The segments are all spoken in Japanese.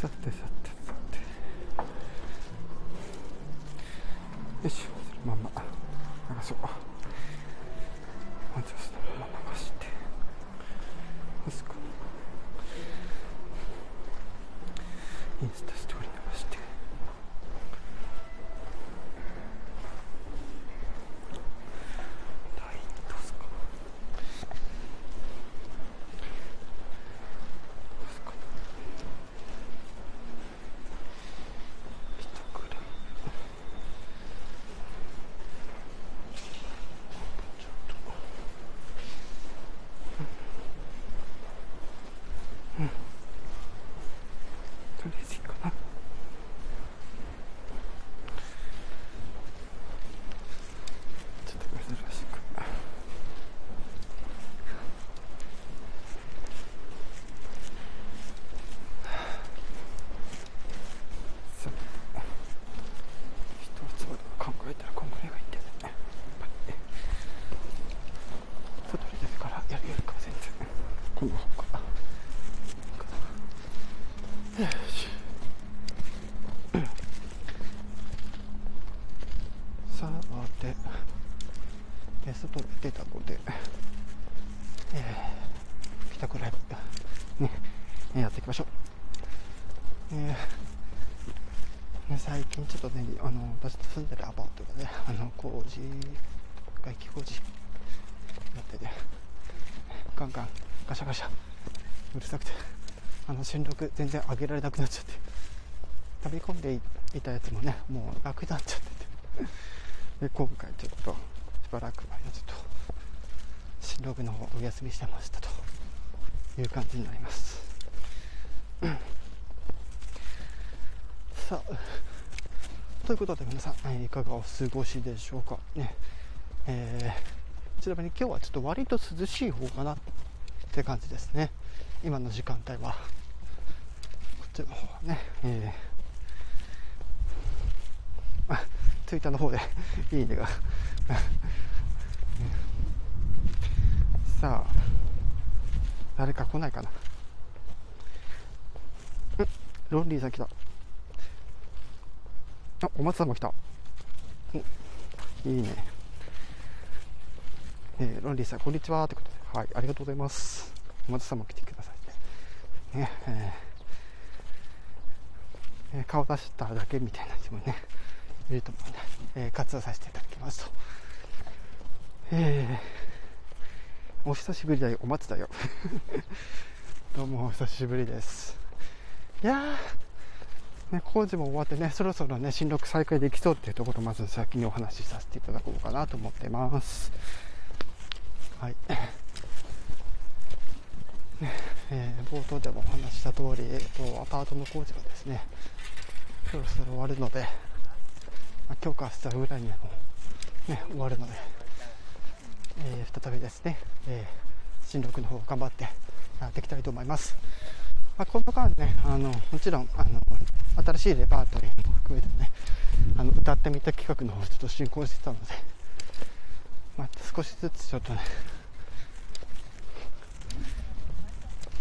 さてさてさて。よいしょそのまま流そうまずはそのまま流してよしこインスタストーリー流してラインどうすかどうすか一グラムちょっとうんうんとりあえずいいかなちょっと珍しくさて一つは考えたらこんぐらいがいいんだよねやっぱりね外に出てからやるよりかは全然この方がよしさてえ外に出たのでえー、帰宅ライブねやっていきましょうえーね、最近ちょっとね、あの私の住んでるアパートがね、あの工事、外気工事やってて、ガンガン、ガシャガシャ、うるさくて、あの新録全然上げられなくなっちゃって、飛び込んでいたやつもね、もうなくなっちゃってて、で今回ちょっと、しばらく前はちょっと、新録の方お休みしてましたという感じになります。さあということで皆さん、えいかがお過ごしでしょうか。ねえーちなみに今日はちょっと割と涼しい方かなって感じですね。今の時間帯は。こっちの方はねえーあツイッターの方で いいねが。さあ誰か来ないかな。ロンリーさん来た。あ、お松さんも来た。いいね。えーロンリーさん、こんにちは。ということで、はい、ありがとうございます。お松さんも来てくださって。ね、えーえー顔出しただけみたいな人もね、いると思うんで、えー活動させていただきますと。えーお久しぶりだよ、お松だよ。どうもお久しぶりです。いやー、ね、工事も終わってね、そろそろね、新録再開できそうっていうところをまず先にお話しさせていただこうかなと思ってます。はい。ね、えー冒頭でもお話しした通り、えっと、アパートの工事がですね、そろそろ終わるので、まあ今日か明日ぐらいにはも、ね、終わるので、えー再びですね、えー新録の方頑張ってやっていきたいと思います。まあ、この間ね、あのもちろんあの新しいレパートリーも含めてね、あの歌ってみた企画の方をちょっと進行してたので、まあ、少しずつちょっとね、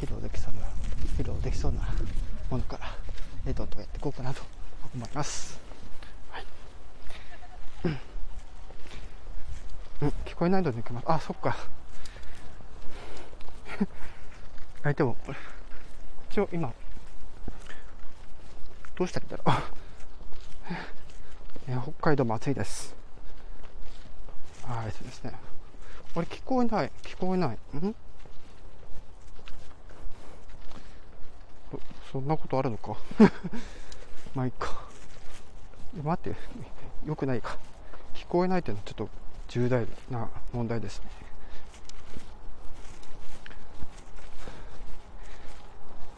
披露できそうな、披露できそうなものから、えーどんどんやっていこうかなと思います。はい。うん、聞こえないのでいきます。あ、そっか。相手も、一応今、どうしたらいいだろ？う。えー北海道も暑いです。はい、そうですね。あれ、聞こえない、聞こえない。ん？そんなことあるのか？まあ、いいか。待って、よくないか。聞こえないっていうのはちょっと重大な問題ですね。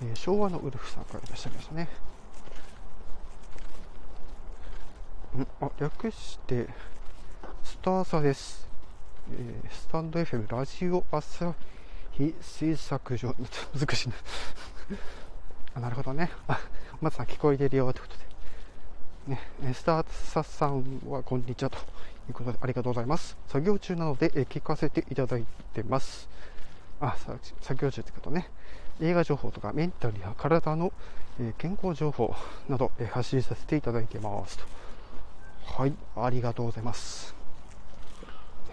えー昭和のウルフさんからいらっしゃいましたね。んあ略してスターサです、えースタンド FM ラジオ朝日制作所難しいな あなるほどね。あ松さん聞こえてるよということで、ね、スターサさんはこんにちはということでありがとうございます。作業中なので、えー聞かせていただいてます。あさ作業中ってことね。映画情報とかメンタルや体の、え健康情報など、え発信させていただいてますとはいありがとうございます、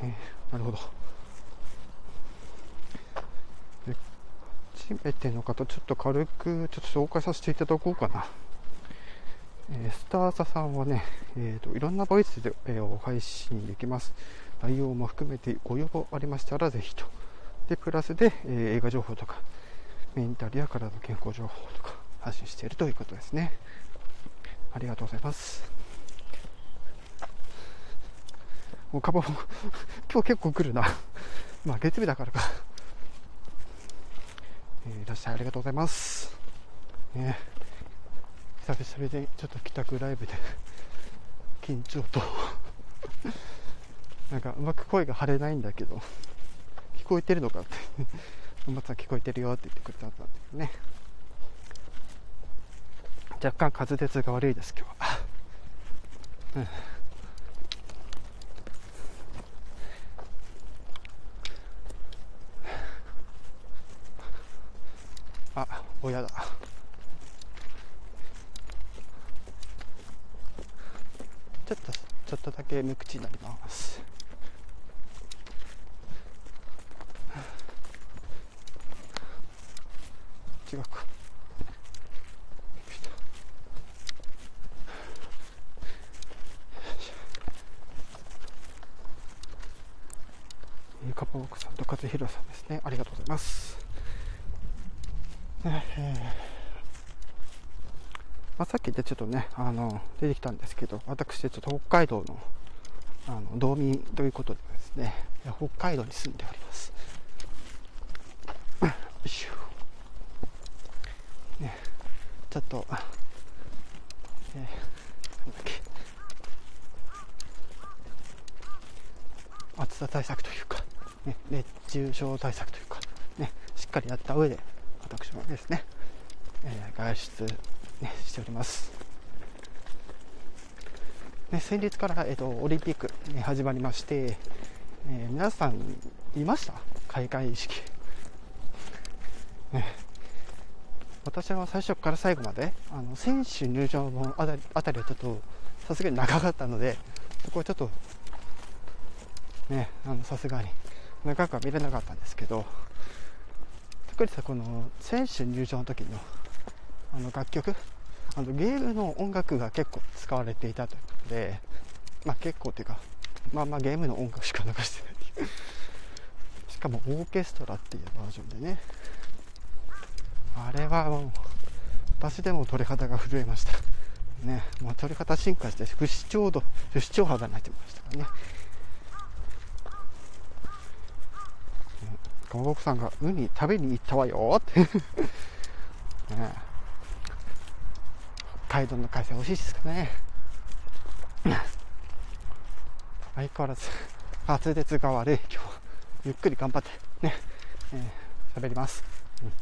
えー、なるほど初めての方ちょっと軽くちょっと紹介させていただこうかなえスターサさんはね、えーと、いろんなボイスで、えー、配信できます。内容も含めてご要望ありましたらぜひと。で、プラスで、えー、映画情報とか、メンタルや体の健康情報とか発信しているということですね。ありがとうございます。もうカバも 今日結構来るな。まあ月曜日だからか。えー、いらっしゃいありがとうございます。ね久々でちょっと帰宅ライブで緊張と なんかうまく声が張れないんだけど聞こえてるのかって松さん聞こえてるよって言ってくれたんだけどね。若干滑舌が悪いです今日は、うん。あ、親だ。ちょっとちょっとだけ無口になります。違うか。カパボクさんと和弘さんですね。ありがとうございます、えー。まあ、さっきでちょっとねあの出てきたんですけど私ちょっと北海道のあの道民ということでですね北海道に住んでおります。よいしょ、ね、ちょっと、えー、なんだっけ。暑さ対策というか、ね、熱中症対策というか、ね、しっかりやった上で私もですね、えー、外出ね、しております。ね、先日から、えっと、オリンピック、ね、始まりまして、えー、皆さんいました？開会式、ね、私は最初から最後まであの選手入場のあたりあたりはちょっとさすがに長かったのでそこはちょっとねさすがに長くは見れなかったんですけど特にさこの選手入場の時のあの楽曲あのゲームの音楽が結構使われていたということで、まあ、結構というかまあまあゲームの音楽しか流してないってい。しかもオーケストラっていうバージョンでね。あれはもう私でも鳥肌が震えました。ねもう鳥肌進化して不死鳥度不死鳥肌になってましたからね。川国さんがウニ食べに行ったわよ。っ てね。北海道の海鮮美味しいですかね。相変わらず滑舌が悪い。今日ゆっくり頑張ってね。喋、えー、ります、うん、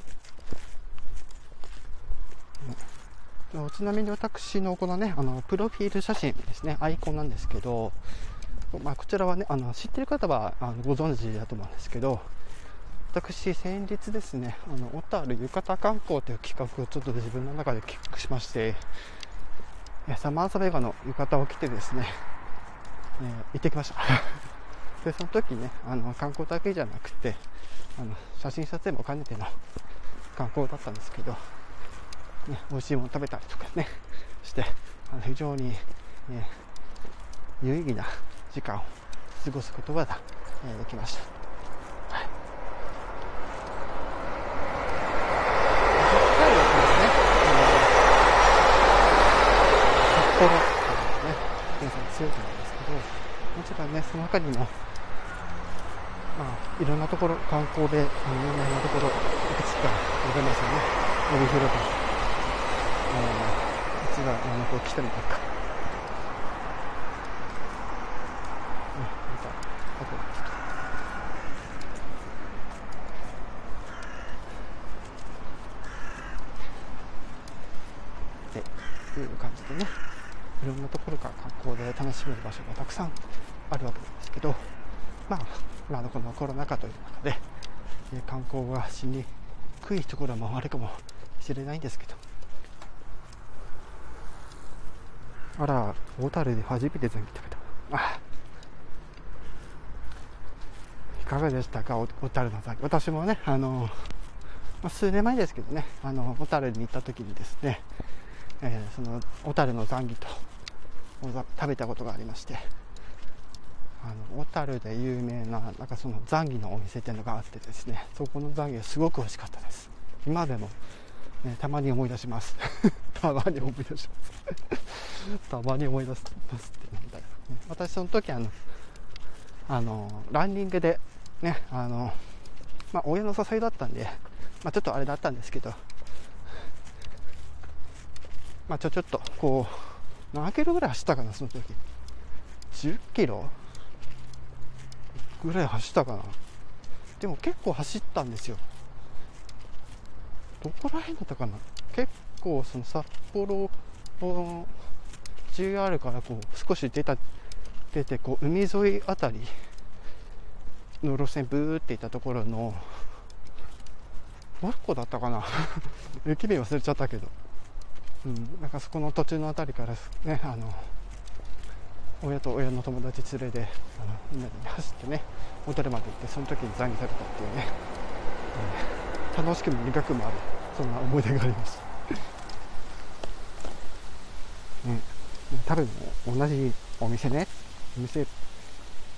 ちなみに私のこのねあのプロフィール写真ですね。アイコンなんですけどまあ、こちらはねあの知ってる方はあのご存知だと思うんですけど私先日ですねあの小樽浴衣観光という企画をちょっと自分の中でキックしましてサマーサベガの浴衣を着てですね、えー、行ってきました。でその時ねあの観光だけじゃなくてあの写真撮影も兼ねての観光だったんですけど、ね、美味しいもの食べたりとかねしてあの非常に、ね、有意義な時間を過ごすことができました。心というのがね、皆さん強いと思うんですけど、もちろんね、その他にも、まあ、いろんなところ、観光で、有名なところ、いくつかございますよね。帯広とか、えー、いつが、あの、こう来てみたか。ね、また、あと、っていう感じでね。いろんなところから観光で楽しめる場所がたくさんあるわけなんですけど、まあ、まあ、このコロナ禍という中で、え観光がしに低いところもあるかもしれないんですけどあら小樽で初めてザンギ食べた。あいかがでしたか？小樽のザンギ私もねあの数年前ですけどねあの小樽に行った時にですね、えー、その小樽のザンギと食べたことがありましてあの小樽で有名ななんかそのザンギのお店っていうのがあってですねそこのザンギがすごく美味しかったです。今でも、ね、たまに思い出しますたまに思い出します。たまに思い出すますってなんだよ、ね、私その時あのあのランニングでねあのまあ親の誘いだったんでまあちょっとあれだったんですけどまあちょちょっとこう何キロぐらい走ったかなその時。10キロ？ぐらい走ったかな。でも結構走ったんですよ。どこら辺だったかな。結構その札幌 JR からこう少し出た出てこう海沿いあたりの路線ブーっていったところのどこだったかな？駅名忘れちゃったけど、うん、なんかそこの途中の辺りからねあの親と親の友達連れであのみんなで走ってね小樽まで行ってその時に残業されたっていうね、えー、楽しくも苦くもあるそんな思い出があります、ね、多分同じお店ね。お店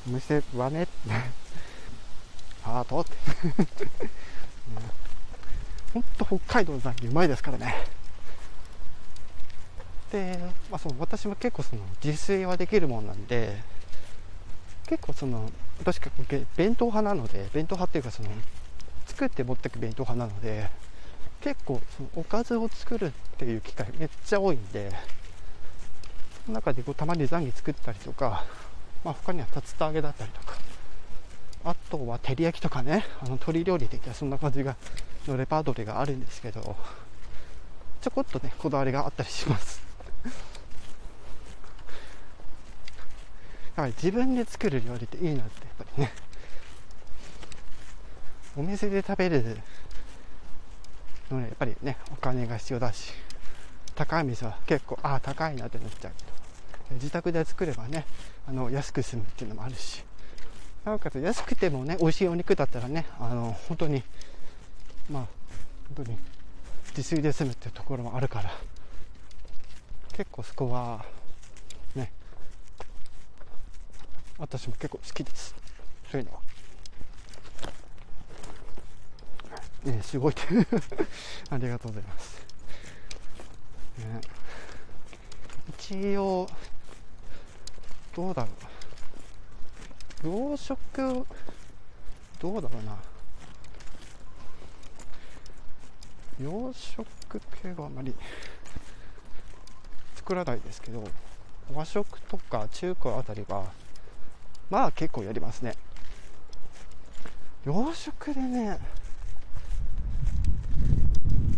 お店はね。あーとって本当北海道の残業うまいですからね。で、まあ、その私も結構その自炊はできるもんなんで結構その私結構弁当派なので弁当派っていうかその作って持ってく弁当派なので結構そのおかずを作るっていう機会めっちゃ多いんでの中でこうたまにザンギ作ったりとか、まあ、他には竜田揚げだったりとかあとは照り焼きとかねあの鶏料理的はそんな感じがのレパートリーがあるんですけどちょこっとねこだわりがあったりします。やっぱり自分で作る料理っていいなってやっぱりね。お店で食べるのねやっぱりねお金が必要だし高い店は結構ああ高いなってなっちゃうけど。自宅で作ればねあの安く済むっていうのもあるし。なおかつ安くてもね美味しいお肉だったらねあの本当にまあ本当に自炊で済むっていうところもあるから。結構そこはね私も結構好きです。そういうのは。ね、すごい。ありがとうございます、ね、一応どうだろう養殖どうだろうな。洋食系はあまり作らないですけど和食とか中華あたりはまあ結構やりますね。洋食でね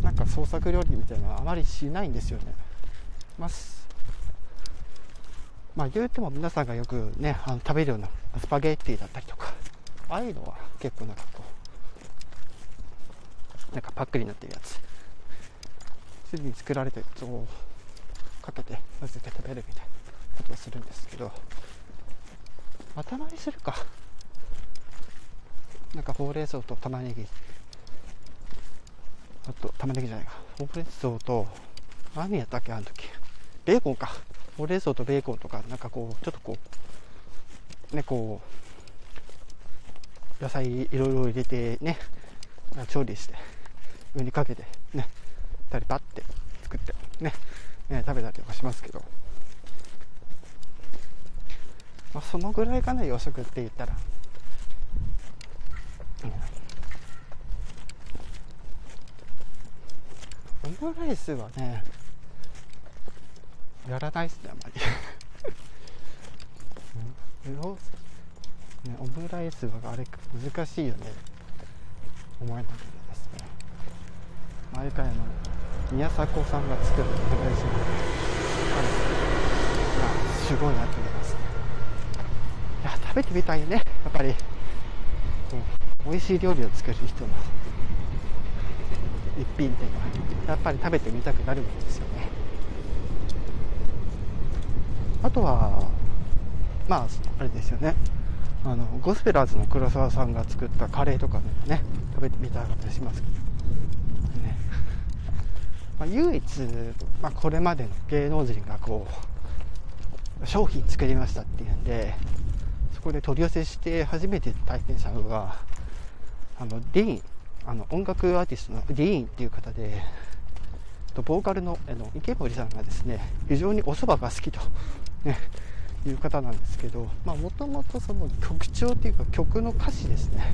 なんか創作料理みたいなのはあまりしないんですよね。まあ、まあ、言うても皆さんがよくねあの食べるようなスパゲッティだったりとかああいうのは結構なんかこうなんかパックになってるやつ。すでに作られたやつをかけて混ぜて食べるみたいなことをするんですけど頭にするか。なんかほうれん草と玉ねぎ。あと玉ねぎじゃないか。ほうれん草と何やったっけあの時。ベーコンか。ほうれん草とベーコンとかなんかこうちょっとこうねこう野菜いろいろ入れてね調理して上にかけてねたりパッて作ってねね食べたりとかしますけど。まあ、そのぐらいかな洋食って言ったら、うん、オムライスはねやらないっすねあんまり。うん、ね、オムライスはあれ難しいよね。思えなくてですね。毎回の宮迫さんが作るオムライスがあるすごいなって思いますいや食べてみたいねやっぱり、うん、美味しい料理を作る人の一品っていうのはやっぱり食べてみたくなるものですよね。あとはまああれですよね。あのゴスペラーズの黒沢さんが作ったカレーとかね食べてみたかったりしますけど、ね。まあ、唯一、まあ、これまでの芸能人がこう商品作りましたっていうんでそこで取り寄せして初めて体験したのがあのディーンあの音楽アーティストのディーンっていう方でボーカルのあの池森さんがですね非常にお蕎麦が好きと、ね、いう方なんですけどもともとその曲調っていうか曲の歌詞ですね。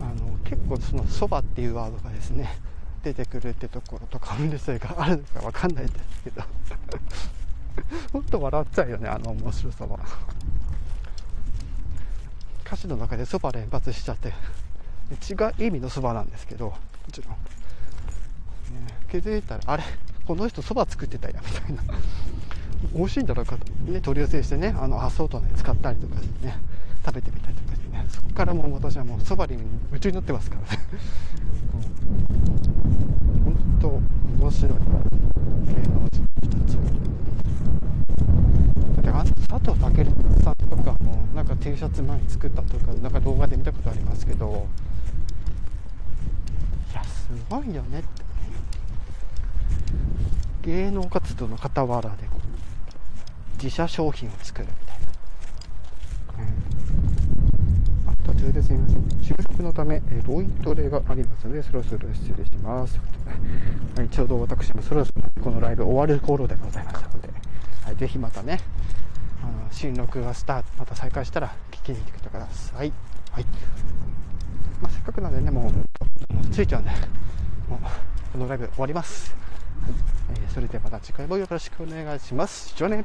あの結構そのそばっていうワードがですね出てくるってところと関連性が あるのか分かんないんですけど。ほんと笑っちゃうよねあの面白さは。歌詞の中でそば連発しちゃって。違う意味のそばなんですけどもちろん、ね、気づいたらあれこの人そば作ってたやみたいな。美味しいんだろうかと、ね、取り寄せしてねあのアソートね使ったりとかしてね食べてみたりとかしてね。そこからもう私はもうそばに夢中になってますからね。本当面白い芸能人たち。だって佐藤健さんとかもなんか T シャツ前に作ったとかなんか動画で見たことありますけど。いやすごいよねって。芸能活動の傍らでこ自社商品を作るみたいな、うん、あ途中ですみません。収録のため、えロイトレがありますのでそろそろ失礼します。はい、ちょうど私もそろそろこのライブ終わる頃でございましたので、はい、ぜひまたねあの新録がスタートまた再開したら聞きに来てください、はい。まあ、せっかくなんでねもうついちゃうんでもうこのライブ終わります、はい。えー、それではまた次回もよろしくお願いします。じゃあね。